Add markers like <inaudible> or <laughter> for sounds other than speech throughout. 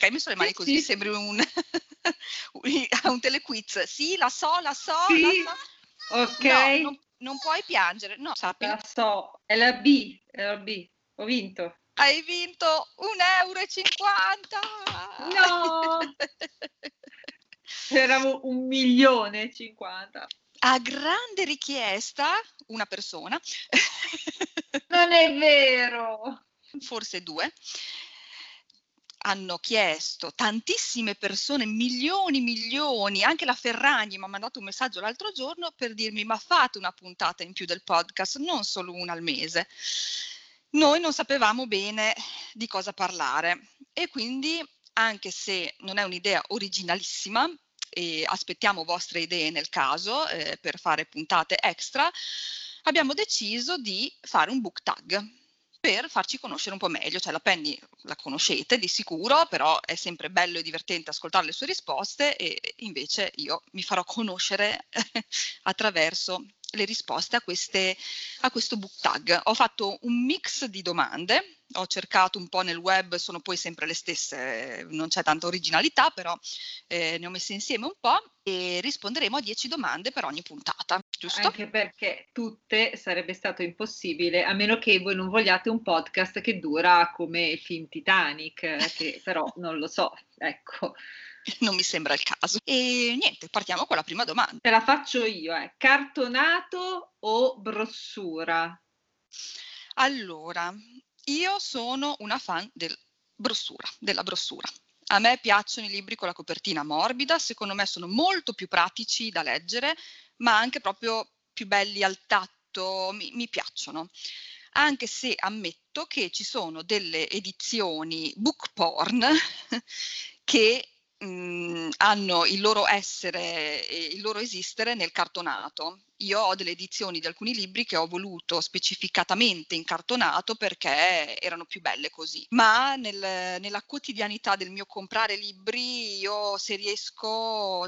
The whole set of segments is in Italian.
perché hai messo le mani Sì, così, sì. sembri un, <laughs> un telequiz. Sì, la so, la so, Sì, la so. ok, No, non, non puoi piangere. No, sappi, la so, è la B, è la B, ho vinto. hai vinto un euro e 50. No! Erano un milione e cinquanta. A grande richiesta, una persona, Non è vero! forse due, hanno chiesto tantissime persone, milioni, milioni, anche la Ferragni mi ha mandato un messaggio l'altro giorno per dirmi ma fate una puntata in più del podcast, non solo una al mese. Noi non sapevamo bene di cosa parlare e quindi anche se non è un'idea originalissima, e aspettiamo vostre idee nel caso eh, per fare puntate extra, abbiamo deciso di fare un book tag per farci conoscere un po' meglio, cioè la Penny la conoscete di sicuro, però è sempre bello e divertente ascoltare le sue risposte e invece io mi farò conoscere <laughs> attraverso le risposte a, queste, a questo book tag. Ho fatto un mix di domande, ho cercato un po' nel web, sono poi sempre le stesse, non c'è tanta originalità, però eh, ne ho messe insieme un po' e risponderemo a 10 domande per ogni puntata, giusto? Anche perché tutte sarebbe stato impossibile, a meno che voi non vogliate un podcast che dura come il film Titanic, che <laughs> però non lo so, ecco. Non mi sembra il caso. E niente, partiamo con la prima domanda. Te la faccio io, eh. Cartonato o brossura? Allora, io sono una fan del brossura, della brossura. A me piacciono i libri con la copertina morbida, secondo me sono molto più pratici da leggere, ma anche proprio più belli al tatto, mi, mi piacciono. Anche se ammetto che ci sono delle edizioni book porn <laughs> che mh, hanno il loro essere e il loro esistere nel cartonato. Io ho delle edizioni di alcuni libri che ho voluto specificatamente in cartonato perché erano più belle così. Ma nel- nella quotidianità del mio comprare libri, io se riesco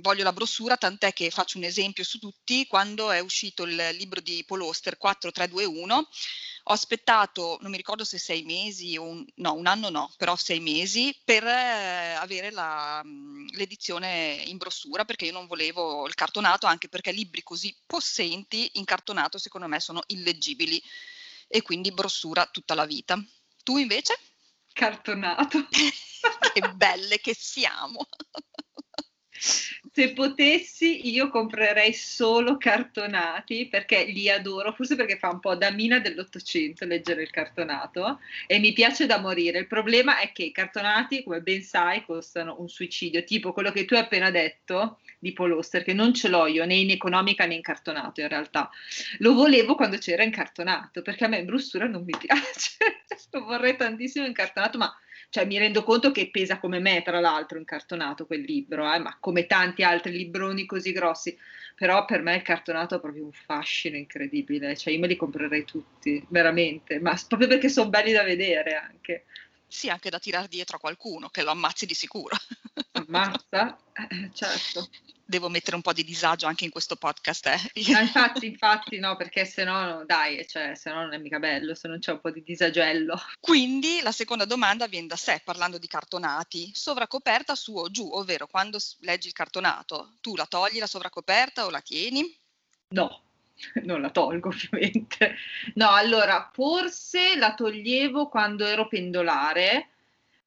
voglio la brossura, tant'è che faccio un esempio su tutti, quando è uscito il libro di Paul Auster 4321 ho aspettato, non mi ricordo se sei mesi o un, no, un anno no, però sei mesi per eh, avere la, mh, l'edizione in brossura perché io non volevo il cartonato, anche perché libri così possenti in cartonato secondo me sono illeggibili e quindi brossura tutta la vita. Tu invece? Cartonato. <laughs> che belle che siamo! <laughs> Se potessi io comprerei solo cartonati perché li adoro, forse perché fa un po' da mina dell'Ottocento leggere il cartonato e mi piace da morire. Il problema è che i cartonati, come ben sai, costano un suicidio, tipo quello che tu hai appena detto di Paul Auster, che non ce l'ho io né in economica né in cartonato in realtà. Lo volevo quando c'era in cartonato perché a me in brossura non mi <laughs> piace, lo vorrei tantissimo in cartonato, ma cioè mi rendo conto che pesa come me, tra l'altro, incartonato quel libro, eh, ma come tanti altri libroni così grossi. Però per me il cartonato ha proprio un fascino incredibile, cioè io me li comprerei tutti, veramente, ma proprio perché sono belli da vedere anche. Sì, anche da tirare dietro a qualcuno, che lo ammazzi di sicuro. Ammazza? Eh, certo. Devo mettere un po' di disagio anche in questo podcast, eh. No, infatti, infatti no, perché se no, dai, cioè, se no non è mica bello, se non c'è un po' di disagello. Quindi la seconda domanda viene da sé, parlando di cartonati. Sovracoperta su o giù, ovvero quando leggi il cartonato, tu la togli la sovracoperta o la tieni? No, <laughs> non la tolgo ovviamente. No, allora, forse la toglievo quando ero pendolare,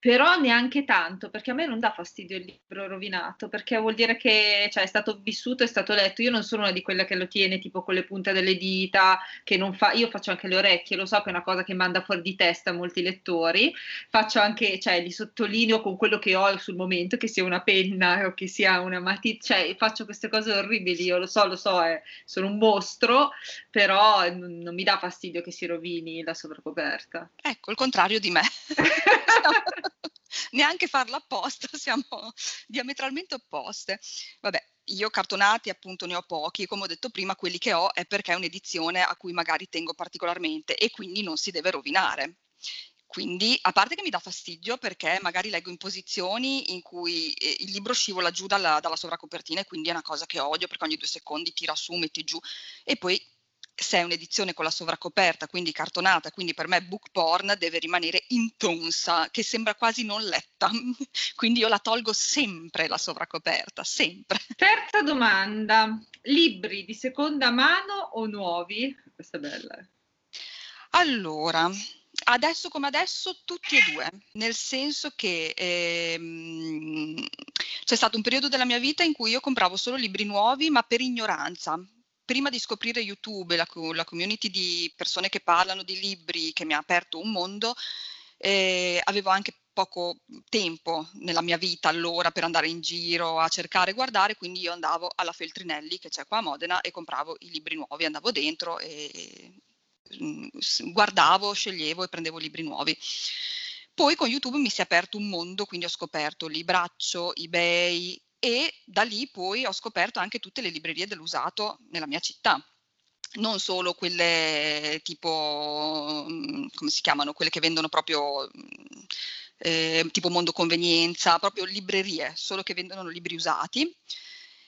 però neanche tanto, perché a me non dà fastidio il libro rovinato, perché vuol dire che cioè, è stato vissuto, è stato letto. Io non sono una di quelle che lo tiene tipo con le punte delle dita, che non fa... Io faccio anche le orecchie, lo so che è una cosa che manda fuori di testa a molti lettori. Faccio anche, cioè, li sottolineo con quello che ho sul momento, che sia una penna o che sia una matita, cioè, faccio queste cose orribili, io lo so, lo so, eh, sono un mostro, però non, non mi dà fastidio che si rovini la sovracoperta. Ecco, il contrario di me. <laughs> <laughs> <laughs> Neanche farla apposta, <laughs> siamo diametralmente opposte. Vabbè, io cartonati appunto ne ho pochi come ho detto prima quelli che ho è perché è un'edizione a cui magari tengo particolarmente e quindi non si deve rovinare. Quindi, a parte che mi dà fastidio perché magari leggo in posizioni in cui eh, il libro scivola giù dalla, dalla sovracopertina e quindi è una cosa che odio perché ogni due secondi tira su, metti giù e poi se è un'edizione con la sovracoperta, quindi cartonata, quindi per me book porn deve rimanere intonsa, che sembra quasi non letta. <laughs> quindi io la tolgo sempre la sovracoperta, sempre. Terza domanda, libri di seconda mano o nuovi? Questa è bella. Allora, adesso come adesso tutti e due, nel senso che ehm, c'è stato un periodo della mia vita in cui io compravo solo libri nuovi, ma per ignoranza, prima di scoprire YouTube, la, la, community di persone che parlano di libri che mi ha aperto un mondo, eh, avevo anche poco tempo nella mia vita allora per andare in giro a cercare e guardare, quindi io andavo alla Feltrinelli che c'è qua a Modena e compravo i libri nuovi, andavo dentro e guardavo, sceglievo e prendevo libri nuovi. Poi con YouTube mi si è aperto un mondo, quindi ho scoperto Libraccio, eBay, e da lì poi ho scoperto anche tutte le librerie dell'usato nella mia città. Non solo quelle tipo, mm, come si chiamano, quelle che vendono proprio mm, eh, tipo Mondo Convenienza, proprio librerie, solo che vendono libri usati.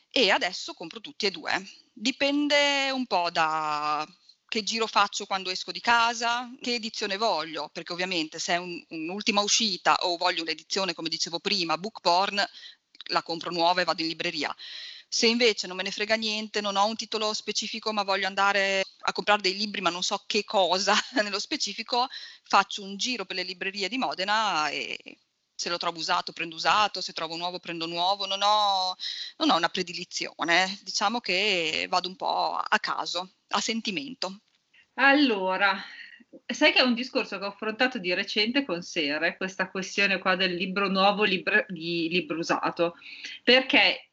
E adesso compro tutti e due. Dipende un po' da che giro faccio quando esco di casa, che edizione voglio, perché ovviamente se è un, un'ultima uscita o voglio un'edizione, come dicevo prima, book porn, la compro nuova e vado in libreria. Se invece non me ne frega niente, non ho un titolo specifico ma voglio andare a comprare dei libri ma non so che cosa <laughs> nello specifico, faccio un giro per le librerie di Modena e se lo trovo usato prendo usato, se trovo nuovo prendo nuovo, non ho, non ho una predilizione, diciamo che vado un po' a caso, a sentimento. Allora, sai che è un discorso che ho affrontato di recente con Sere, questa questione qua del libro nuovo libro, di libro usato, perché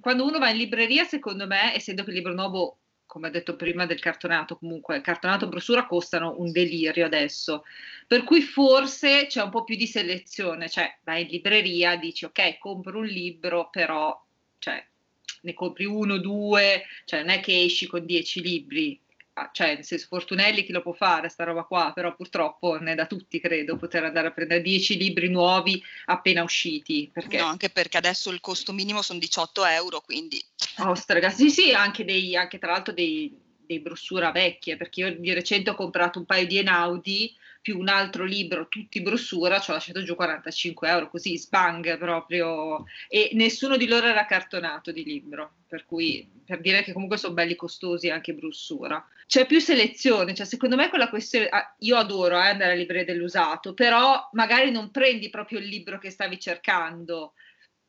quando uno va in libreria, secondo me, essendo che il libro nuovo, come ho detto prima del cartonato, comunque cartonato e brossura costano un delirio adesso, per cui forse c'è un po' più di selezione, cioè vai in libreria, dici ok, compro un libro, però cioè, ne compri uno, due, cioè non è che esci con dieci libri, cioè nel senso Fortunelli chi lo può fare sta roba qua, però purtroppo non è da tutti credo poter andare a prendere 10 libri nuovi appena usciti. Perché... No, anche perché adesso il costo minimo sono 18 euro, quindi... Ostra, ragazzi, sì, sì, anche, dei, anche tra l'altro dei, dei brossura vecchie, perché io di recente ho comprato un paio di Enaudi più un altro libro, tutti brossura, ci ho lasciato giù 45 euro, così sbang proprio, e nessuno di loro era cartonato di libro, per cui per dire che comunque sono belli costosi anche brossura. C'è più selezione, cioè secondo me quella questione, ah, io adoro eh, andare alle librerie dell'usato, però magari non prendi proprio il libro che stavi cercando,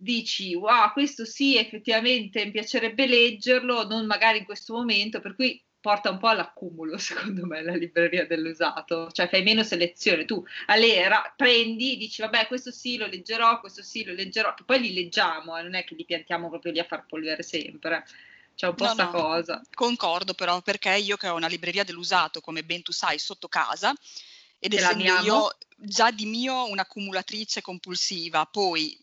dici wow questo sì effettivamente mi piacerebbe leggerlo non magari in questo momento per cui porta un po' all'accumulo, <laughs> secondo me, la libreria dell'usato, cioè fai meno selezione, tu all'era prendi, dici vabbè questo sì lo leggerò, questo sì lo leggerò, che poi li leggiamo, eh, non è che li piantiamo proprio lì a far polvere sempre. C'è un po' no, sta no, cosa. Concordo però, perché io che ho una libreria dell'usato, come ben tu sai, sotto casa, ed essendo io già di mio un'accumulatrice compulsiva, poi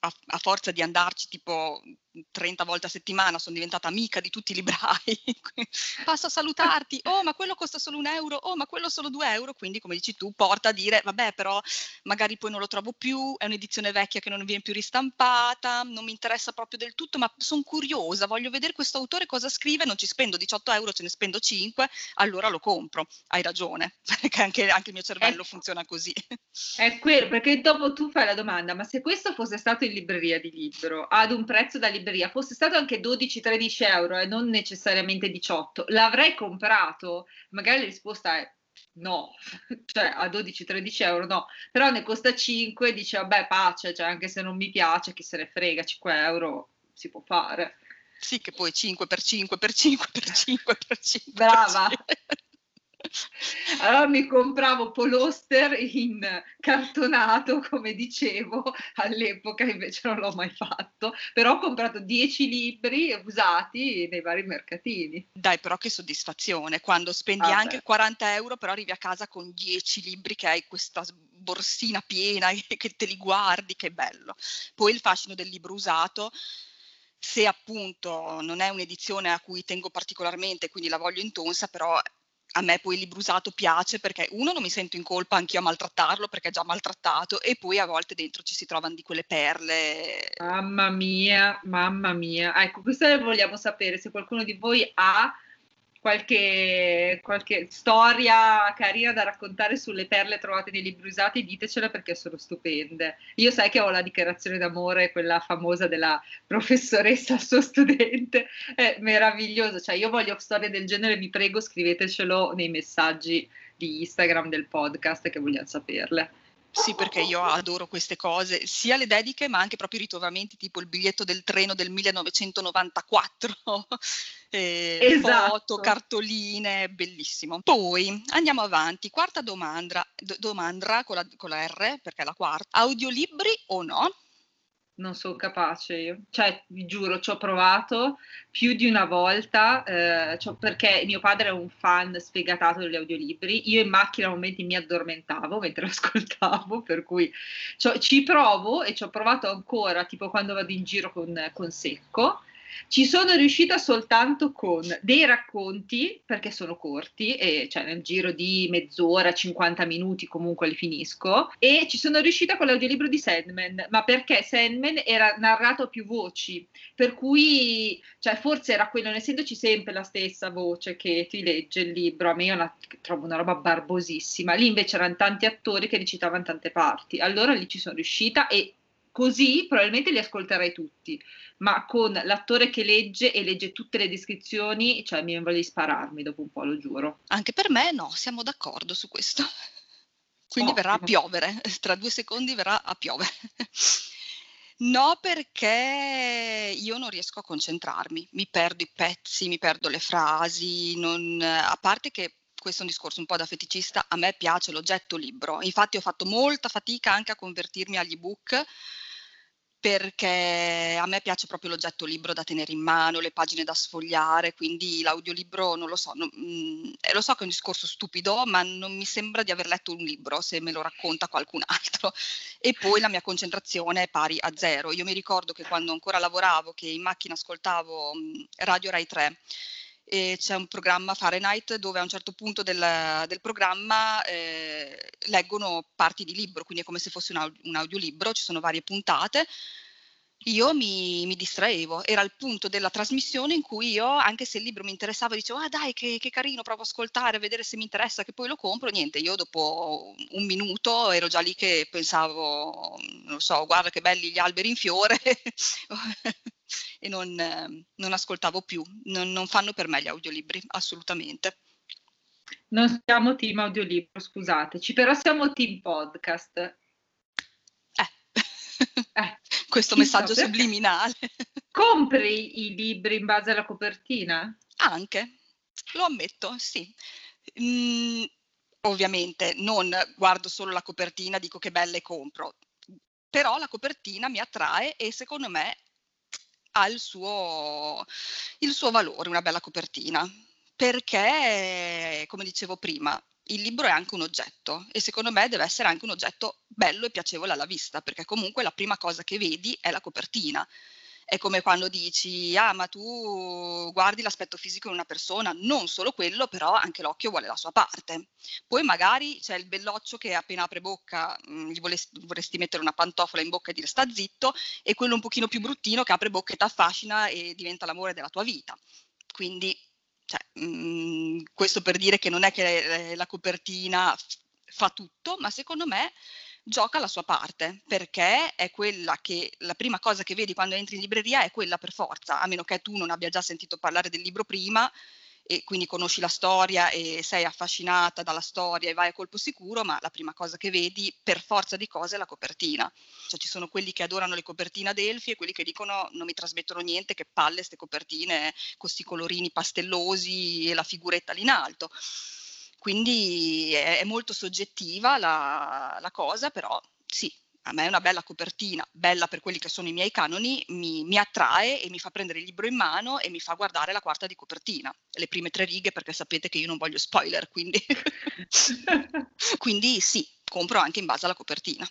a, a, forza di andarci tipo 30 volte a settimana sono diventata amica di tutti i librai, <laughs> passo a salutarti, oh ma quello costa solo un euro, oh ma quello solo due euro, quindi come dici tu porta a dire vabbè però magari poi non lo trovo più, è un'edizione vecchia che non viene più ristampata, non mi interessa proprio del tutto, ma sono curiosa, voglio vedere questo autore cosa scrive, non ci spendo 18 euro, ce ne spendo 5, allora lo compro, hai ragione, <laughs> perché anche, anche il mio cervello è, funziona così. È quello, perché dopo tu fai la domanda, ma se questo fosse stato in libreria di libro, ad un prezzo da libreria, libreria fosse stato anche 12-13 euro e non necessariamente 18, l'avrei comprato? Magari la risposta è no, <laughs> cioè a 12-13 euro no, però ne costa 5 dice vabbè pace, cioè anche se non mi piace chi se ne frega, 5 euro si può fare. Sì, che poi 5 per 5 per 5 per 5 per 5. Brava. Per 5. <laughs> Allora mi compravo Poloster in cartonato, come dicevo, all'epoca invece non l'ho mai fatto, però ho comprato 10 libri usati nei vari mercatini. Dai, però che soddisfazione, quando spendi ah, anche beh. 40 euro, però arrivi a casa con 10 libri che hai questa borsina piena <laughs> che te li guardi, che bello. Poi il fascino del libro usato se appunto non è un'edizione a cui tengo particolarmente, quindi la voglio intonsa, però a me poi il libro usato piace perché uno non mi sento in colpa anch'io a maltrattarlo perché è già maltrattato e poi a volte dentro ci si trovano di quelle perle. Mamma mia, mamma mia. Ecco, questo vogliamo sapere se qualcuno di voi ha qualche, qualche, storia carina da raccontare sulle perle trovate nei libri usati, ditecela perché sono stupende. Io sai che ho la dichiarazione d'amore, quella famosa della professoressa al suo studente, è meraviglioso. Cioè, io voglio storie del genere, vi prego, scrivetecelo nei messaggi di Instagram del podcast che vogliamo saperle. Sì, perché io adoro queste cose, sia le dediche ma anche proprio i ritrovamenti, tipo il biglietto del treno del 1994, <laughs> eh, esatto. foto, cartoline, bellissimo. Poi andiamo avanti, quarta domanda, d- domanda con la, con la R, perché è la quarta, audiolibri o no? Non sono capace io. Cioè, vi giuro, ci ho provato più di una volta, eh, perché mio padre è un fan sfegatato degli audiolibri. Io in macchina a momenti mi addormentavo mentre lo ascoltavo, per cui ci provo e ci ho provato ancora, tipo quando vado in giro con, con Secco. Ci sono riuscita soltanto con dei racconti, perché sono corti, e cioè nel giro di mezz'ora, 50 minuti comunque li finisco, e ci sono riuscita con l'audiolibro di Sandman, ma perché Sandman era narrato a più voci, per cui cioè, forse era quello, non essendoci sempre la stessa voce che ti legge il libro, a me io la, trovo una roba barbosissima, lì invece erano tanti attori che recitavano tante parti, allora lì ci sono riuscita e così probabilmente li ascolterei tutti, ma con l'attore che legge e legge tutte le descrizioni, cioè mi voglio spararmi dopo un po', lo giuro. Anche per me no, siamo d'accordo su questo. <laughs> Quindi Ottimo. verrà a piovere, tra due secondi verrà a piovere. No, perché io non riesco a concentrarmi, mi perdo i pezzi, mi perdo le frasi, non, a parte che questo è un discorso un po' da feticista, a me piace l'oggetto libro, infatti ho fatto molta fatica anche a convertirmi agli ebook perché a me piace proprio l'oggetto libro da tenere in mano, le pagine da sfogliare, quindi l'audiolibro non lo so, non, mh, mm, lo so che è un discorso stupido, ma non mi sembra di aver letto un libro se me lo racconta qualcun <laughs> altro. E poi la mia concentrazione è pari a zero. Io mi ricordo che quando ancora lavoravo, che in macchina ascoltavo mh, Radio Rai 3, e c'è un programma Fahrenheit dove a un certo punto del, del programma eh, leggono parti di libro, quindi è come se fosse un, un audiolibro, ci sono varie puntate. Io mi, mi, distraevo, era il punto della trasmissione in cui io, anche se il libro mi interessava, dicevo, ah dai, che, che carino, provo a ascoltare, a vedere se mi interessa, che poi lo compro. Niente, io dopo un minuto ero già lì che pensavo, non so, guarda che belli gli alberi in fiore, <laughs> e non, eh, non ascoltavo più. Non, non, fanno per me gli audiolibri, assolutamente. Non siamo team audiolibro, scusateci, però siamo team podcast. Eh, eh <laughs> questo messaggio so subliminale. <laughs> Compri i libri in base alla copertina? Anche, lo ammetto, sì. Mm, ovviamente non guardo solo la copertina, dico che bella e compro, però la copertina mi attrae e secondo me ha il suo, il suo valore, una bella copertina, perché, come dicevo prima, il libro è anche un oggetto e secondo me deve essere anche un oggetto bello e piacevole alla vista, perché comunque la prima cosa che vedi è la copertina è come quando dici, ah, ma tu guardi l'aspetto fisico di una persona, non solo quello, però anche l'occhio vuole la sua parte. Poi magari c'è il belloccio che appena apre bocca mm, gli vorresti, vorresti mettere una pantofola in bocca e dire sta zitto, e quello un pochino più bruttino che apre bocca e ti affascina e diventa l'amore della tua vita. Quindi, cioè, mh, mm, questo per dire che non è che la copertina fa tutto, ma secondo me gioca la sua parte, perché è quella che la prima cosa che vedi quando entri in libreria è quella per forza, a meno che tu non abbia già sentito parlare del libro prima e quindi conosci la storia e sei affascinata dalla storia e vai a colpo sicuro, ma la prima cosa che vedi per forza di cose è la copertina. Cioè ci sono quelli che adorano le copertine ad Elfi e quelli che dicono non mi trasmettono niente, che palle queste copertine con questi colorini pastellosi e la figuretta lì in alto. Quindi è, è molto soggettiva la, la, cosa, però sì, a me è una bella copertina, bella per quelli che sono i miei canoni, mi, mi, attrae e mi fa prendere il libro in mano e mi fa guardare la quarta di copertina, le prime tre righe perché sapete che io non voglio spoiler, quindi, <laughs> <laughs> quindi sì, compro anche in base alla copertina.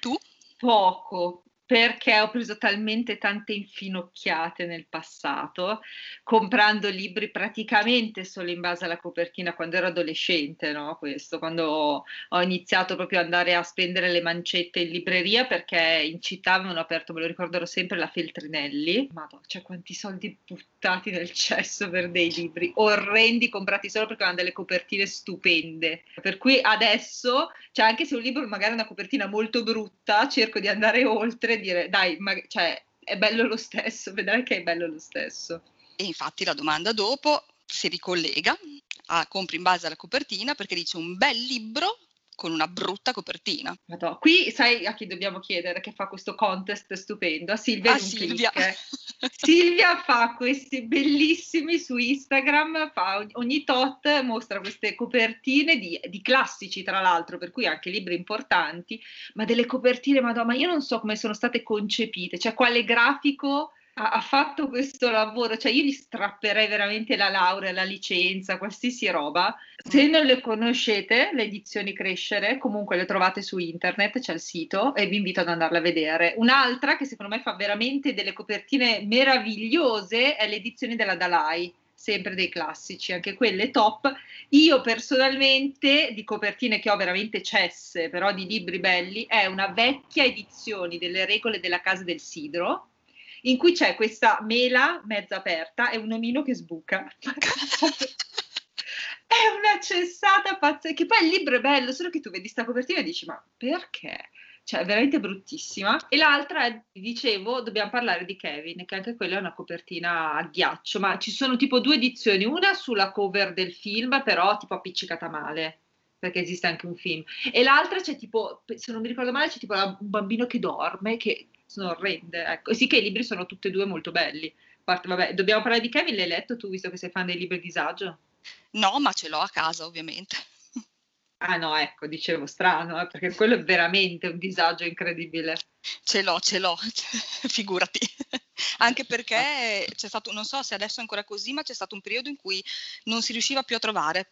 Tu? Poco, perché ho preso talmente tante infinocchiate nel passato, comprando libri praticamente solo in base alla copertina quando ero adolescente, no? Questo, quando ho iniziato proprio ad andare a spendere le mancette in libreria perché in città avevano aperto, me lo ricorderò sempre, la Feltrinelli. Madonna, cioè quanti soldi buttati nel cesso per dei libri orrendi comprati solo perché hanno delle copertine stupende. Per cui adesso, cioè anche se un libro magari ha una copertina molto brutta, cerco di andare oltre dire dai, ma, cioè, è bello lo stesso, vedrai che è bello lo stesso. E infatti la domanda dopo si ricollega a compri in base alla copertina perché dice un bel libro con una brutta copertina. Madonna. Qui sai a chi dobbiamo chiedere che fa questo contest stupendo? A Silvia. A Silvia. <laughs> Silvia fa questi bellissimi su Instagram, fa ogni tot mostra queste copertine di, di, classici tra l'altro, per cui anche libri importanti, ma delle copertine, madonna, io non so come sono state concepite, cioè quale grafico ha, ha, fatto questo lavoro, cioè io gli strapperei veramente la laurea, la licenza, qualsiasi roba. Se non le conoscete, le edizioni Crescere, comunque le trovate su internet, c'è il sito e vi invito ad andarla a vedere. Un'altra che secondo me fa veramente delle copertine meravigliose è l'edizione della Dalai sempre dei classici, anche quelle top. Io personalmente di copertine che ho veramente cesse, però di libri belli, è una vecchia edizione delle regole della Casa del Sidro, in cui c'è questa mela mezza aperta e un omino che sbuca. <laughs> è una cessata pazzesca, che poi il libro è bello, solo che tu vedi sta copertina e dici ma perché? Cioè, è veramente bruttissima. E l'altra è, dicevo, dobbiamo parlare di Kevin, che anche quella è una copertina a ghiaccio, ma ci sono tipo due edizioni, una sulla cover del film, però tipo appiccicata male, perché esiste anche un film, e l'altra c'è tipo, se non mi ricordo male, c'è tipo un bambino che dorme, che sono orrende. Ecco. Sì che i libri sono tutti e due molto belli. Parte, vabbè, dobbiamo parlare di Kevin, l'hai letto tu, visto che sei fan dei libri di disagio? No, ma ce l'ho a casa, ovviamente. Ah no, ecco, dicevo strano, eh, perché quello è veramente un disagio incredibile. Ce l'ho, ce l'ho, <laughs> figurati. Anche perché c'è stato, non so se adesso è ancora così, ma c'è stato un periodo in cui non si riusciva più a trovare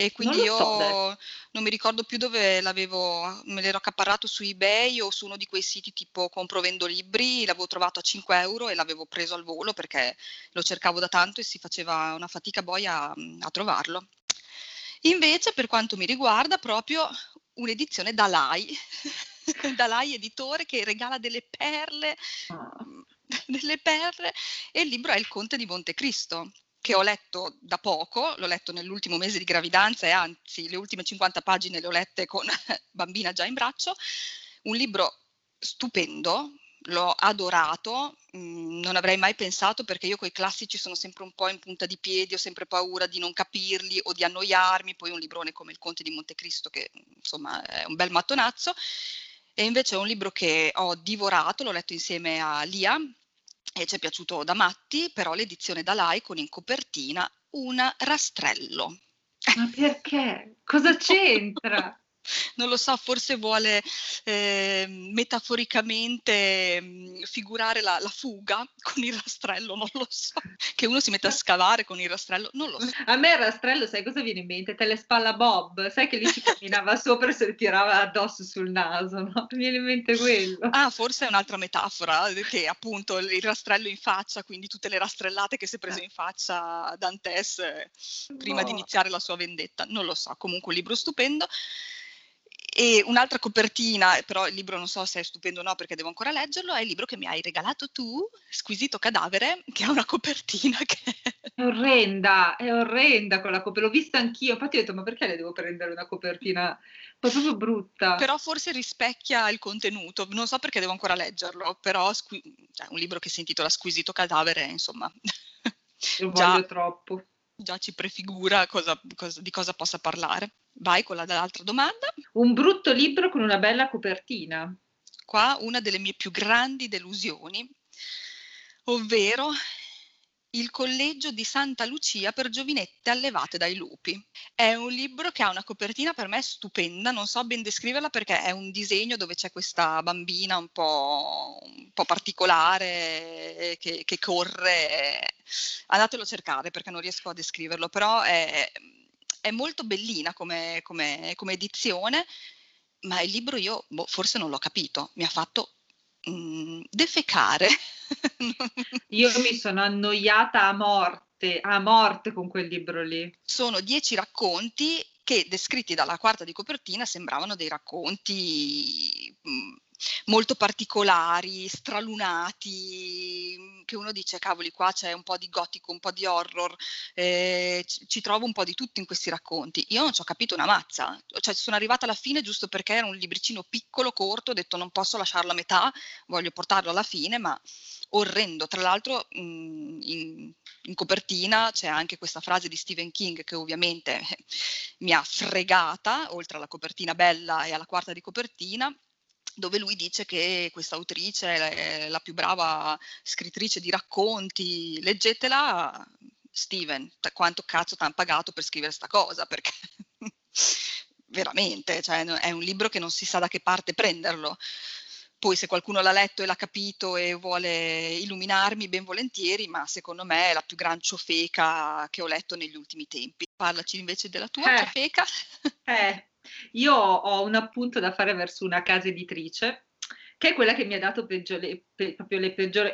e quindi io so, non mi ricordo più dove l'avevo, me l'ero accaparrato su eBay o su uno di quei siti tipo compro vendo libri, l'avevo trovato a 5 euro e l'avevo preso al volo perché lo cercavo da tanto e si faceva una fatica boia a, a trovarlo. Invece per quanto mi riguarda proprio un'edizione Dalai, <laughs> Dalai editore che regala delle perle, ah. <laughs> delle perle e il libro è Il Conte di Montecristo che ho letto da poco, l'ho letto nell'ultimo mese di gravidanza e anzi le ultime 50 pagine le ho lette con <laughs> bambina già in braccio, un libro stupendo, l'ho adorato, mm, non avrei mai pensato perché io con i classici sono sempre un po' in punta di piedi, ho sempre paura di non capirli o di annoiarmi, poi un librone come Il Conte di Montecristo che insomma è un bel mattonazzo, e invece è un libro che ho divorato, l'ho letto insieme a Lia, e ci è piaciuto da matti, però l'edizione da Lai con in copertina un rastrello. Ma perché? Cosa <laughs> c'entra? Non lo so, forse vuole eh, metaforicamente mh, figurare la, la, fuga con il rastrello, non lo so, che uno si mette a scavare con il rastrello, non lo so. A me il rastrello, sai cosa viene in mente? Telespalla Bob, sai che lì si camminava sopra e si tirava addosso sul naso, no? Mi viene in mente quello. Ah, forse è un'altra metafora, che appunto il rastrello in faccia, quindi tutte le rastrellate che si è preso in faccia Dantes eh, prima no. di iniziare la sua vendetta, non lo so, comunque un libro stupendo. E un'altra copertina, però il libro non so se è stupendo o no perché devo ancora leggerlo, è il libro che mi hai regalato tu, Squisito Cadavere, che ha una copertina che... È orrenda, è orrenda quella copertina, l'ho vista anch'io, infatti ho detto ma perché le devo prendere una copertina proprio brutta? Però forse rispecchia il contenuto, non so perché devo ancora leggerlo, però squi... cioè, un libro che si intitola Squisito Cadavere, insomma... Lo voglio troppo già ci prefigura cosa, cosa, di cosa possa parlare. Vai con la, l'altra domanda. Un brutto libro con una bella copertina. Qua una delle mie più grandi delusioni, ovvero il collegio di Santa Lucia per giovinette allevate dai lupi. È un libro che ha una copertina per me stupenda, non so ben descriverla perché è un disegno dove c'è questa bambina un po', un po particolare che, che, corre. Andatelo a cercare perché non riesco a descriverlo, però è, è molto bellina come, come, come, edizione, ma il libro io boh, forse non l'ho capito, mi ha fatto mm, defecare. <laughs> Io mi sono annoiata a morte, a morte con quel libro lì. Sono dieci racconti che descritti dalla quarta di copertina sembravano dei racconti mh, mm, molto particolari, stralunati, che uno dice cavoli qua c'è un po' di gotico, un po' di horror, eh, ci, trovo un po' di tutto in questi racconti. Io non ci ho capito una mazza, cioè sono arrivata alla fine giusto perché era un libricino piccolo, corto, ho detto non posso lasciarlo a metà, voglio portarlo alla fine, ma orrendo. Tra l'altro mh, in, in, copertina c'è anche questa frase di Stephen King che ovviamente <laughs> mi ha fregata, oltre alla copertina bella e alla quarta di copertina, dove lui dice che questa autrice è la più brava scrittrice di racconti, leggetela, Steven, quanto cazzo ti hanno pagato per scrivere sta cosa, perché <laughs> veramente, cioè, è un libro che non si sa da che parte prenderlo. Poi se qualcuno l'ha letto e l'ha capito e vuole illuminarmi, ben volentieri, ma secondo me è la più gran ciofeca che ho letto negli ultimi tempi. Parlaci invece della tua eh, ciofeca. Eh, io ho un appunto da fare verso una casa editrice, che è quella che mi ha dato peggiore, pe, proprio le peggiori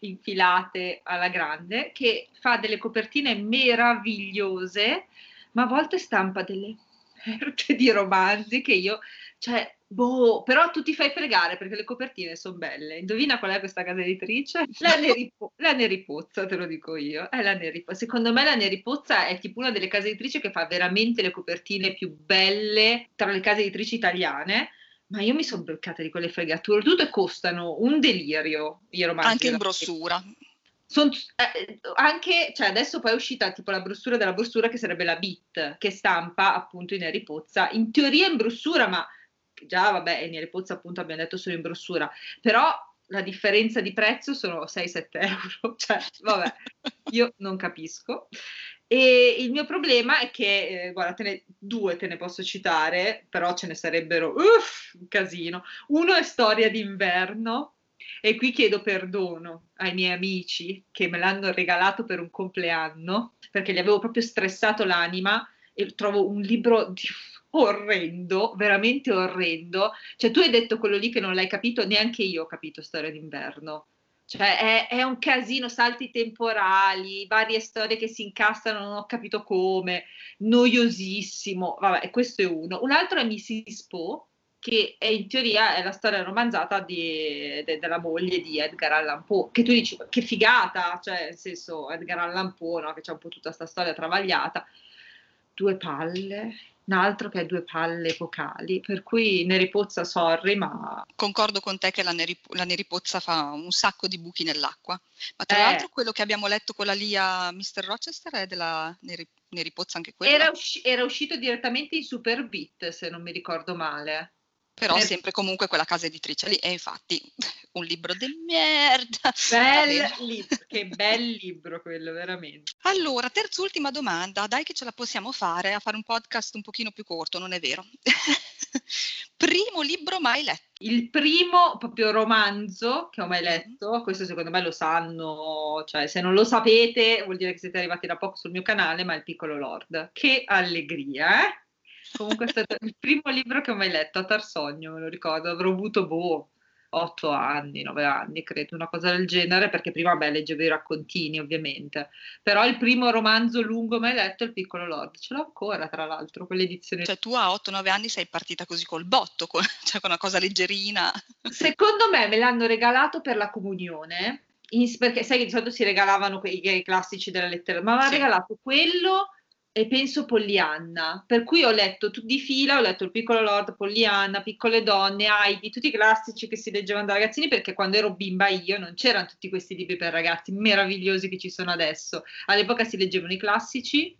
infilate alla grande, che fa delle copertine meravigliose, ma a volte stampa delle <laughs> merde di romanzi che io, cioè, Boh, però tu ti fai fregare perché le copertine sono belle. Indovina qual è questa casa editrice? <laughs> La, Neripo- la Neripozza, te lo dico io. È la Neripozza. Secondo me la Neripozza è tipo una delle case editrici che fa veramente le copertine più belle tra le case editrici italiane. Ma io mi sono bloccata di quelle fregature. Tutte costano un delirio i romanzi. Anche in brossura. Son, eh, anche, cioè adesso poi è uscita tipo la brossura della brossura che sarebbe la Bit, che stampa appunto in Neripozza. In teoria in brossura, ma già vabbè, e nelle pozze appunto abbiamo detto solo in brossura, però la differenza di prezzo sono 6-7 <laughs> euro, cioè vabbè, io non capisco. E il mio problema è che, eh, guarda, te ne, due te ne posso citare, però ce ne sarebbero uff, un casino. Uno è Storia d'inverno, e qui chiedo perdono ai miei amici che me l'hanno regalato per un compleanno, perché gli avevo proprio stressato l'anima e trovo un libro di orrendo, veramente orrendo. Cioè, tu hai detto quello lì che non l'hai capito, neanche io ho capito Storia d'inverno. Cioè, è, è, un casino, salti temporali, varie storie che si incastrano, non ho capito come, noiosissimo. Vabbè, questo è uno. Un altro è Mrs. Poe, che è in teoria è la storia romanzata di, de, della moglie di Edgar Allan Poe, che tu dici, che figata, cioè, nel senso, Edgar Allan Poe, no? che c'è un po' tutta questa storia travagliata. Due palle, un altro che ha due palle epocali, per cui Neripozza sorry, ma... Concordo con te che la, Nerip- la Neripozza fa un sacco di buchi nell'acqua, ma tra eh. l'altro quello che abbiamo letto con la Lia Mr. Rochester è della Nerip- Neripozza anche quello? Era, usci- era uscito direttamente in Super Beat, se non mi ricordo male però per... sempre comunque quella casa editrice lì e infatti <laughs> un libro di merda. Bel libro, che bel libro quello veramente. Allora terz'ultima domanda dai che ce la possiamo fare a fare un podcast un pochino più corto non è vero? <laughs> Primo libro mai letto. Il primo proprio romanzo che ho mai letto, questo secondo me lo sanno, cioè se non lo sapete vuol dire che siete arrivati da poco sul mio canale, ma è il piccolo Lord. Che allegria, eh? Comunque è stato il primo libro che ho mai letto a Tarsogno, me lo ricordo, avrò avuto boh, otto anni, nove anni, credo, una cosa del genere, perché prima, beh, leggevo i raccontini, ovviamente. Però il primo romanzo lungo mai letto è Il piccolo Lord, ce l'ho ancora, tra l'altro, quell'edizione. Cioè tu a otto, nove anni sei partita così col botto, con, <laughs> cioè con una cosa leggerina. Secondo me me l'hanno regalato per la comunione, in, perché sai che di solito si regalavano quei, classici della lettera, ma mi ha sì. regalato quello e penso Pollyanna, per cui ho letto di fila, ho letto Il piccolo Lord, Pollyanna, Piccole donne, Heidi, tutti i classici che si leggevano da ragazzini perché quando ero bimba io non c'erano tutti questi libri per ragazzi meravigliosi che ci sono adesso. All'epoca si leggevano i classici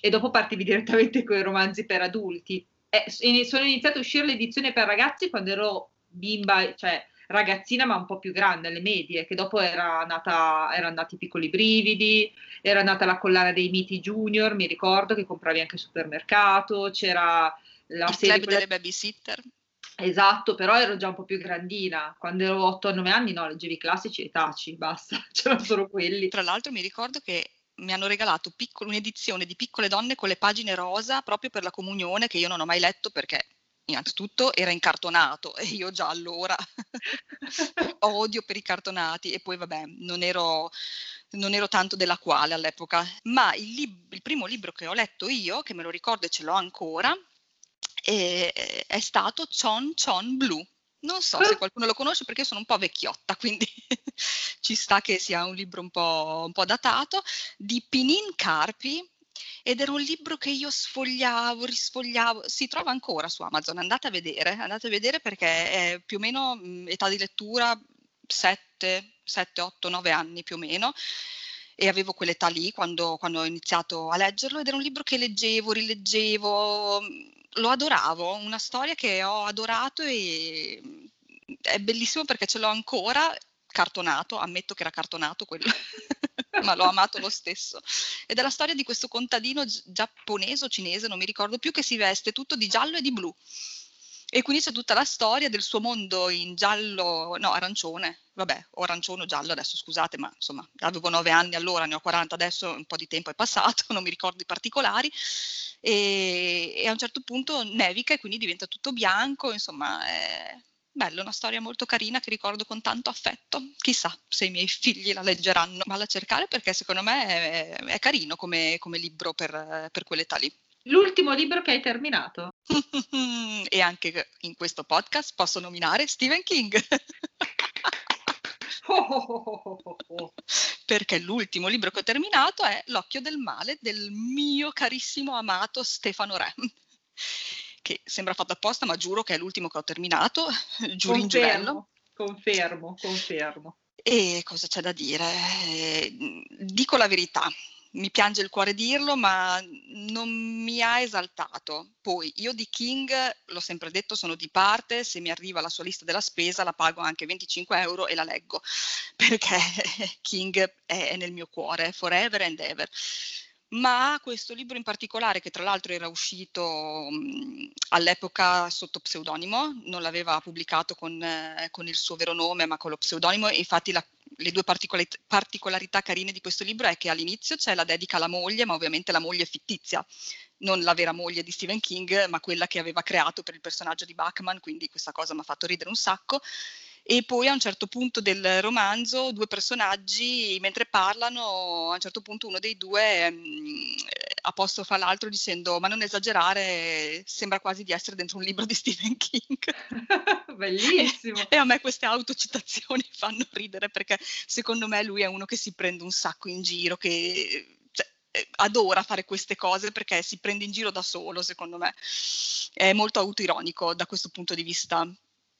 e dopo partivi <laughs> direttamente con i romanzi per adulti. E sono iniziate a uscire le edizioni per ragazzi quando ero bimba, cioè ragazzina ma un po' più grande, alle medie, che dopo era nata, erano nati i piccoli brividi, era nata la collana dei miti junior, mi ricordo che compravi anche al supermercato, c'era la Il serie delle babysitter. Esatto, però ero già un po' più grandina. Quando ero 8-9 anni, no, leggevi i classici e taci, basta, <laughs> c'erano solo quelli. Tra l'altro mi ricordo che mi hanno regalato piccolo, un'edizione di Piccole donne con le pagine rosa proprio per la comunione che io non ho mai letto perché innanzitutto era incartonato <laughs> e io già allora <laughs> odio per i cartonati e poi vabbè non ero, non ero tanto della quale all'epoca, ma il, lib- il, primo libro che ho letto io, che me lo ricordo e ce l'ho ancora, è, è stato Chon Chon Blue. Non so se qualcuno lo conosce perché sono un po' vecchiotta, <laughs> quindi ci sta che sia un libro un po', un po' datato, di Pinin Carpi, ed era un libro che io sfogliavo, risfogliavo, si trova ancora su Amazon, andate a vedere, andate a vedere perché è più o meno mh, età di lettura 7, 7, 8, 9 anni più o meno. E avevo quell'età lì quando, quando ho iniziato a leggerlo ed era un libro che leggevo, rileggevo, lo adoravo, una storia che ho adorato e è bellissimo perché ce l'ho ancora cartonato, ammetto che era cartonato quello, <laughs> <laughs> ma l'ho amato lo stesso. Ed è la storia di questo contadino giapponese o cinese, non mi ricordo più, che si veste tutto di giallo e di blu. E quindi c'è tutta la storia del suo mondo in giallo, no, arancione, vabbè, o arancione o giallo adesso, scusate, ma insomma, avevo nove anni allora, ne ho 40 adesso, un po' di tempo è passato, <laughs> non mi ricordo i particolari, e, e a un certo punto nevica e quindi diventa tutto bianco, insomma, è bello, una storia molto carina che ricordo con tanto affetto. Chissà se i miei figli la leggeranno, valla a cercare perché secondo me è, è carino come, come libro per, per quell'età lì. L'ultimo libro che hai terminato. <laughs> e anche in questo podcast posso nominare Stephen King. <laughs> Perché l'ultimo libro che ho terminato è L'occhio del male del mio carissimo amato Stefano Re. Che sembra fatto apposta, ma giuro che è l'ultimo che ho terminato. <laughs> Giuro in giurello. Confermo, confermo. E cosa c'è da dire? Dico la verità, mi piange il cuore dirlo, ma non mi ha esaltato. Poi io di King, l'ho sempre detto, sono di parte, se mi arriva la sua lista della spesa la pago anche 25 euro e la leggo, <laughs> perché <laughs> King è nel mio cuore, forever and ever ma questo libro in particolare, che tra l'altro era uscito mh, all'epoca sotto pseudonimo, non l'aveva pubblicato con, eh, con, il suo vero nome, ma con lo pseudonimo, infatti la, le due particolarità, particolarità carine di questo libro è che all'inizio c'è la dedica alla moglie, ma ovviamente la moglie è fittizia, non la vera moglie di Stephen King, ma quella che aveva creato per il personaggio di Bachman, quindi questa cosa mi ha fatto ridere un sacco e poi a un certo punto del romanzo due personaggi mentre parlano a un certo punto uno dei due mh, mm, apostrofa l'altro dicendo ma non esagerare sembra quasi di essere dentro un libro di Stephen King <laughs> bellissimo. E a me queste autocitazioni <laughs> fanno ridere perché secondo me lui è uno che si prende un sacco in giro che cioè, eh, adora fare queste cose perché si prende in giro da solo secondo me. È molto autoironico da questo punto di vista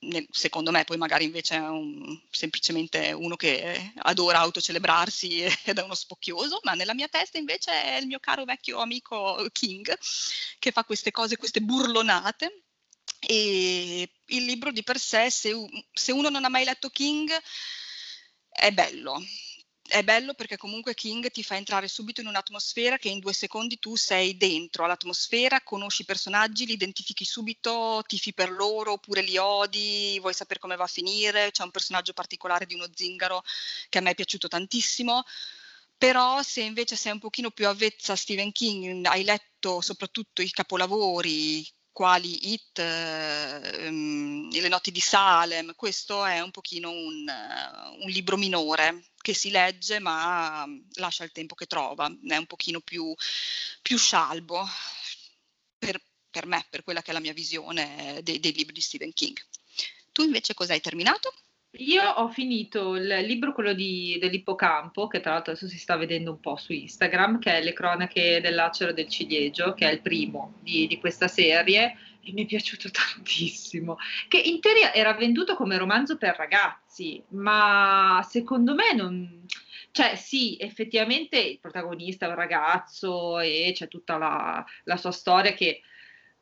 nel, secondo me poi magari invece è un, semplicemente uno che adora autocelebrarsi <laughs> ed è uno spocchioso, ma nella mia testa invece è il mio caro vecchio amico King che fa queste cose, queste burlonate. E il libro di per sé, se, se uno non ha mai letto King, è bello, è bello perché comunque King ti fa entrare subito in un'atmosfera che in due secondi tu sei dentro all'atmosfera, conosci i personaggi, li identifichi subito, tifi per loro oppure li odi, vuoi sapere come va a finire. C'è un personaggio particolare di uno zingaro che a me è piaciuto tantissimo. Però se invece sei un pochino più avvezza a Stephen King, hai letto soprattutto i capolavori quali It, eh, um, Le notti di Salem, questo è un pochino un, un, libro minore che si legge ma lascia il tempo che trova, è un pochino più, più scialbo per, per, me, per quella che è la mia visione dei, dei libri di Stephen King. Tu invece cosa hai terminato? Io ho finito il libro, quello di, dell'ippocampo, che tra l'altro adesso si sta vedendo un po' su Instagram, che è Le cronache dell'acero del ciliegio, che è il primo di, di questa serie, e mi è piaciuto <laughs> tantissimo. Che in teoria era venduto come romanzo per ragazzi, ma secondo me non... Cioè sì, effettivamente il protagonista è un ragazzo e c'è tutta la, la sua storia che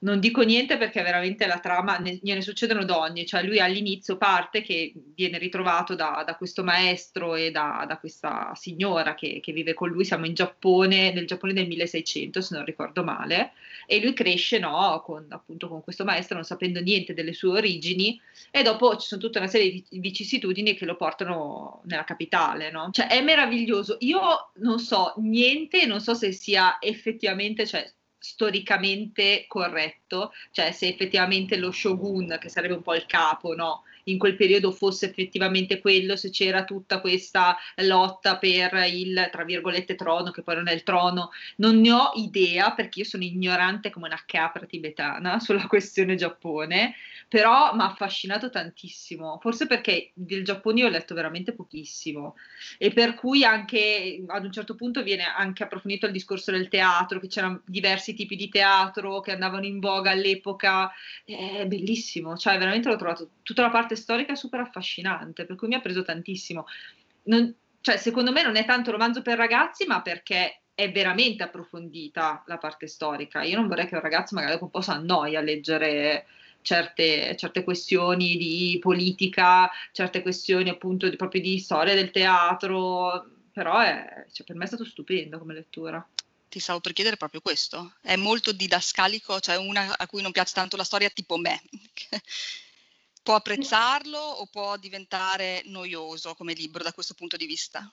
non dico niente perché veramente la trama ne, gliene succedono donne, cioè lui all'inizio parte che viene ritrovato da, da questo maestro e da, da questa signora che, che, vive con lui, siamo in Giappone, nel Giappone del 1600 se non ricordo male, e lui cresce no, con, appunto con questo maestro non sapendo niente delle sue origini e dopo ci sono tutta una serie di vicissitudini che lo portano nella capitale, no? Cioè è meraviglioso, io non so niente, non so se sia effettivamente, cioè storicamente corretto, cioè se effettivamente lo shogun, che sarebbe un po' il capo, no? In quel periodo fosse effettivamente quello, se c'era tutta questa lotta per il, tra virgolette, trono, che poi non è il trono, non ne ho idea perché io sono ignorante come una capra tibetana <laughs> sulla questione Giappone, però mi ha affascinato tantissimo, forse perché del Giappone io ho letto veramente pochissimo. E per cui anche ad un certo punto viene anche approfondito il discorso del teatro, che c'erano diversi tipi di teatro che andavano in voga all'epoca, è bellissimo, cioè veramente l'ho trovato tutta la parte storica super affascinante, per cui mi ha preso tantissimo. Non, cioè, secondo me non è tanto romanzo per ragazzi, ma perché è veramente approfondita la parte storica. Io non vorrei che un ragazzo magari dopo un po' si annoia a leggere certe, certe questioni di politica, certe questioni appunto di, proprio di storia del teatro, però è, cioè, per me è stato stupendo come lettura. Ti stavo per chiedere proprio questo. È molto didascalico, cioè una a cui non piace tanto la storia tipo me. Può apprezzarlo o può diventare noioso come libro da questo punto di vista?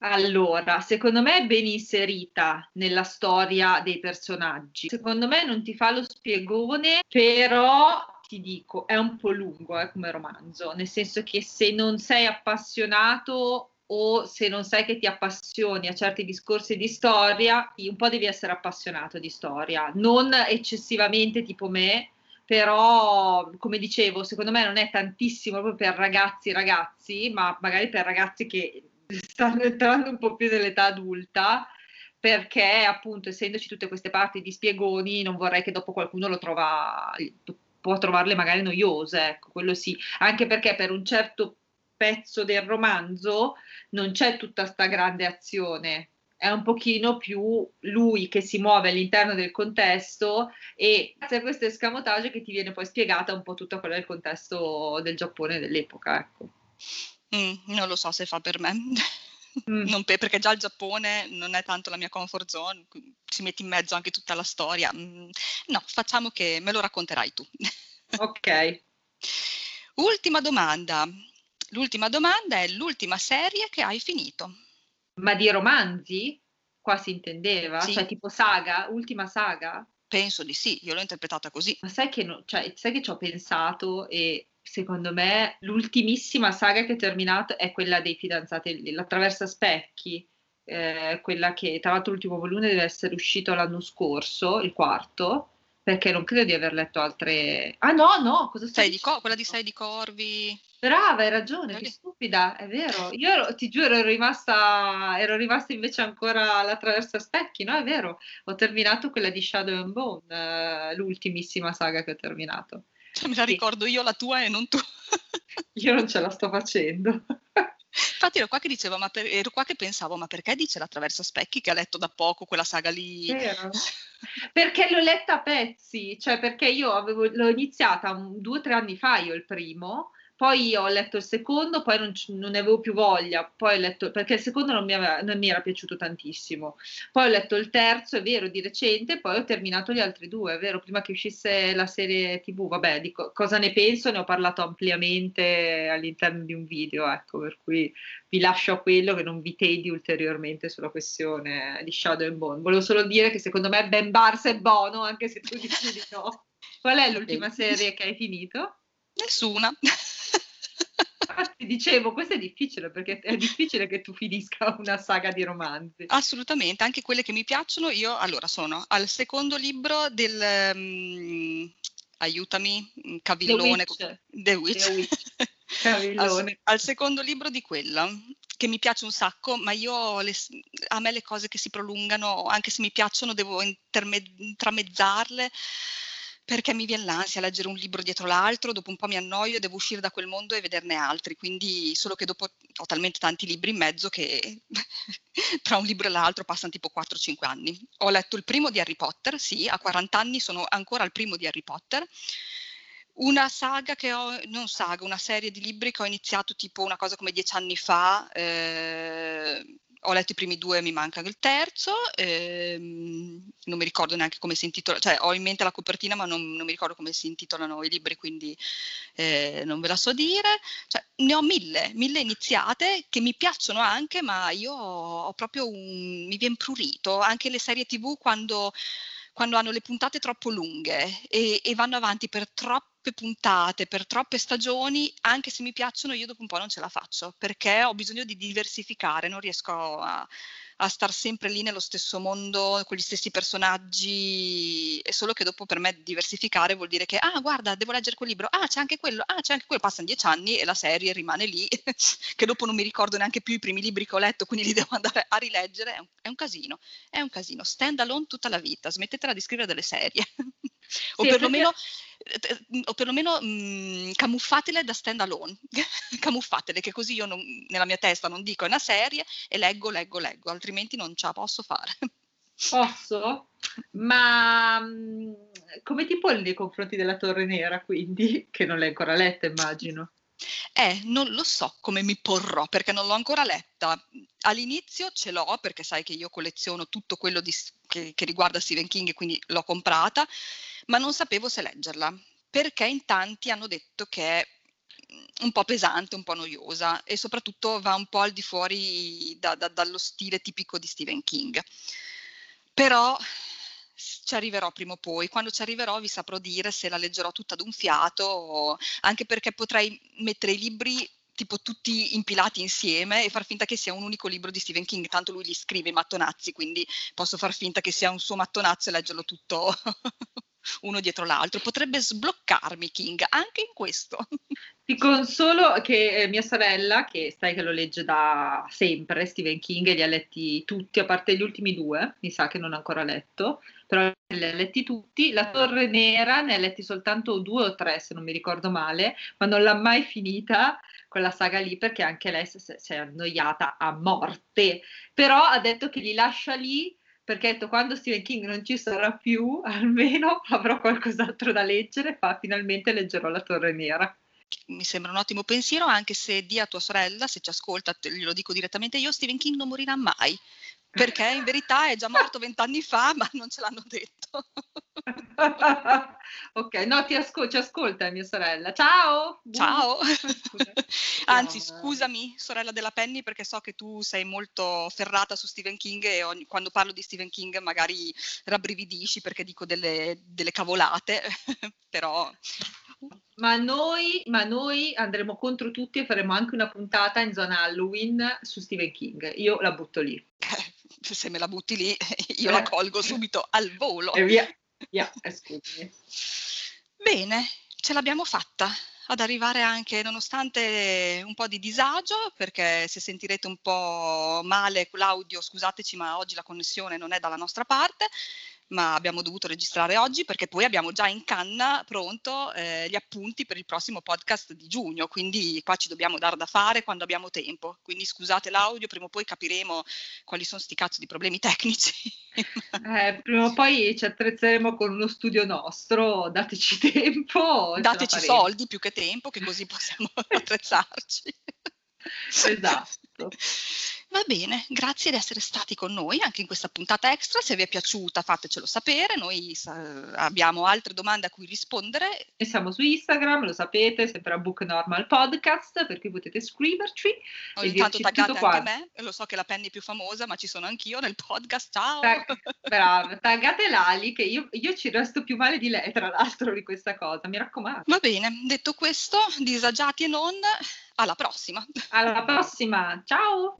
Allora, secondo me è ben inserita nella storia dei personaggi. Secondo me non ti fa lo spiegone, però ti dico, è un po' lungo eh, come romanzo, nel senso che se non sei appassionato o se non sai che ti appassioni a certi discorsi di storia, un po' devi essere appassionato di storia, non eccessivamente tipo me, però come dicevo, secondo me non è tantissimo proprio per ragazzi ragazzi, ma magari per ragazzi che stanno entrando un po' più nell'età adulta perché appunto essendoci tutte queste parti di spiegoni non vorrei che dopo qualcuno lo trova può trovarle magari noiose ecco quello sì. Anche perché per un certo pezzo del romanzo non c'è tutta sta grande azione è un pochino più lui che si muove all'interno del contesto e grazie a questo escamotage che ti viene poi spiegata un po' tutto quello del contesto del Giappone dell'epoca ecco Mm, non lo so se fa per me. Mm. Per, perché già il Giappone non è tanto la mia comfort zone, ci metti in mezzo anche tutta la storia. Mm, no, facciamo che me lo racconterai tu. Ok. Ultima domanda. L'ultima domanda è l'ultima serie che hai finito. Ma di romanzi? Qua si intendeva? Sì. Cioè tipo saga? Ultima saga? Penso di sì, io l'ho interpretata così. Ma sai che, no, cioè, sai che ci ho pensato e secondo me l'ultimissima saga che ho terminato è quella dei fidanzati, l'attraversa specchi, eh, quella che tra l'altro l'ultimo volume deve essere uscito l'anno scorso, il quarto, perché non credo di aver letto altre... Ah no, no, cosa stai di Co- Quella di Sei di Corvi. Brava, hai ragione, che stupida, è vero. Io ero, ti giuro, ero rimasta, ero rimasta invece ancora all'attraversa specchi, no? È vero, ho terminato quella di Shadow and Bone, eh, l'ultimissima saga che ho terminato. Cioè, me la ricordo io la tua e non tu. <laughs> io non ce la sto facendo. <laughs> Infatti ero qua che dicevo, ma per, ero qua che pensavo, ma perché dice l'attraverso specchi che ha letto da poco quella saga lì? Vero. <laughs> perché l'ho letta a pezzi, cioè perché io avevo, l'ho iniziata un, due o tre anni fa io il primo, poi ho letto il secondo, poi non, non, ne avevo più voglia, poi ho letto, perché il secondo non mi, aveva, non mi, era piaciuto tantissimo. Poi ho letto il terzo, è vero, di recente, poi ho terminato gli altri due, è vero, prima che uscisse la serie TV, vabbè, di co- cosa ne penso, ne ho parlato ampliamente all'interno di un video, ecco, per cui vi lascio a quello che non vi tedi ulteriormente sulla questione di Shadow and Bone. Volevo solo dire che secondo me Ben Bars è buono, anche se tu dici di no. <laughs> Qual è l'ultima serie che hai finito? Nessuna. Infatti dicevo, questo è difficile perché è difficile che tu finisca <laughs> una saga di romanzi. Assolutamente, anche quelle che mi piacciono, io allora sono al secondo libro del um, aiutami, mm, Cavillone, The Witch. The Witch. The Witch. <laughs> Cavillone. al, al, secondo libro di quella che mi piace un sacco, ma io le, a me le cose che si prolungano, anche se mi piacciono, devo interme- intramezzarle perché mi viene l'ansia a leggere un libro dietro l'altro, dopo un po' mi annoio, devo uscire da quel mondo e vederne altri, quindi solo che dopo ho talmente tanti libri in mezzo che <laughs> tra un libro e l'altro passano tipo 4-5 anni. Ho letto il primo di Harry Potter, sì, a 40 anni sono ancora al primo di Harry Potter. Una saga che ho, non saga, una serie di libri che ho iniziato tipo una cosa come dieci anni fa, eh, ho letto i primi due, mi manca il terzo, ehm, non mi ricordo neanche come si intitola, cioè ho in mente la copertina ma non, non mi ricordo come si intitolano i libri, quindi eh, non ve la so dire. Cioè, ne ho mille, mille iniziate che mi piacciono anche, ma io ho proprio un, mi viene prurito, anche le serie tv quando quando hanno le puntate troppo lunghe e, e vanno avanti per troppe puntate, per troppe stagioni, anche se mi piacciono, io dopo un po' non ce la faccio perché ho bisogno di diversificare, non riesco a, a star sempre lì nello stesso mondo, con gli stessi personaggi, è solo che dopo per me diversificare vuol dire che, ah guarda, devo leggere quel libro, ah c'è anche quello, ah c'è anche quello, passano dieci anni e la serie rimane lì, <laughs> che dopo non mi ricordo neanche più i primi libri che ho letto, quindi li <laughs> devo andare a rileggere, è un, è un casino, è un casino, stand alone tutta la vita, smettetela di scrivere delle serie. <laughs> o sì, perlomeno, perché... o perlomeno mh, camuffatele da stand alone, <laughs> camuffatele che così io non, nella mia testa non dico è una serie e leggo, leggo, leggo, altrimenti non ce la posso fare. <laughs> Posso? Ma come ti poni nei confronti della Torre Nera, quindi, <laughs> che non l'hai ancora letta, immagino? Eh, non lo so come mi porrò perché non l'ho ancora letta. All'inizio ce l'ho perché sai che io colleziono tutto quello di, che, che riguarda Stephen King quindi l'ho comprata, ma non sapevo se leggerla perché in tanti hanno detto che è un po' pesante, un po' noiosa e soprattutto va un po' al di fuori da, da, dallo stile tipico di Stephen King. Però ci arriverò prima o poi, quando ci arriverò vi saprò dire se la leggerò tutta d'un fiato, anche perché potrei mettere i libri tipo tutti impilati insieme e far finta che sia un unico libro di Stephen King, tanto lui li scrive i mattonazzi, quindi posso far finta che sia un suo mattonazzo e leggerlo tutto <laughs> uno dietro l'altro. Potrebbe sbloccarmi King anche in questo. <laughs> Ti consolo che eh, mia sorella, che sai che lo legge da sempre, Stephen King, li ha letti tutti, a parte gli ultimi due, mi sa che non ha ancora letto, però li ha letti tutti. La Torre Nera ne ha letti soltanto due o tre, se non mi ricordo male, ma non l'ha mai finita quella saga lì perché anche lei si è annoiata a morte. Però ha detto che li lascia lì perché detto quando Stephen King non ci sarà più, <laughs> almeno avrò qualcos'altro da leggere, fa finalmente leggerò La Torre Nera. Mi sembra un ottimo pensiero, anche se di a tua sorella, se ci ascolta, glielo dico direttamente io, Stephen King non morirà mai, perché in verità è già morto vent'anni fa, ma non ce l'hanno detto. <laughs> ok, no, ti ascol- ci ascolta mia sorella. Ciao! Ciao! <laughs> Anzi, scusami, sorella della Penny, perché so che tu sei molto ferrata su Stephen King e ogni, quando parlo di Stephen King magari rabbrividisci perché dico delle, delle cavolate, <laughs> però... Ma noi, ma noi andremo contro tutti e faremo anche una puntata in zona Halloween su Stephen King. Io la butto lì. Se me la butti lì, <laughs> io la colgo subito al volo. E via, via, scusami. Bene, ce l'abbiamo fatta ad arrivare anche nonostante un po' di disagio, perché se sentirete un po' male l'audio, scusateci, ma oggi la connessione non è dalla nostra parte ma abbiamo dovuto registrare oggi perché poi abbiamo già in canna pronto eh, gli appunti per il prossimo podcast di giugno, quindi qua ci dobbiamo dare da fare quando abbiamo tempo. Quindi scusate l'audio, prima o poi capiremo quali sono sti cazzo di problemi <laughs> tecnici. eh, prima o poi ci attrezzeremo con uno studio nostro, dateci <laughs> tempo. Dateci soldi più che tempo, che così possiamo <laughs> attrezzarci. esatto. Va bene, grazie di essere stati con noi anche in questa puntata extra. Se vi è piaciuta fatecelo sapere, noi sa- abbiamo altre domande a cui rispondere. E siamo su Instagram, lo sapete, sempre a Book Normal Podcast, per cui potete scriverci. Ogni tanto taggate anche me, lo so che la Penny è più famosa, ma ci sono anch'io nel podcast, ciao! Tag- brava, taggate Lali, che io, io ci resto più male di lei, tra l'altro, di questa cosa, mi raccomando. Va bene, detto questo, disagiati e non, alla prossima! Alla prossima, ciao!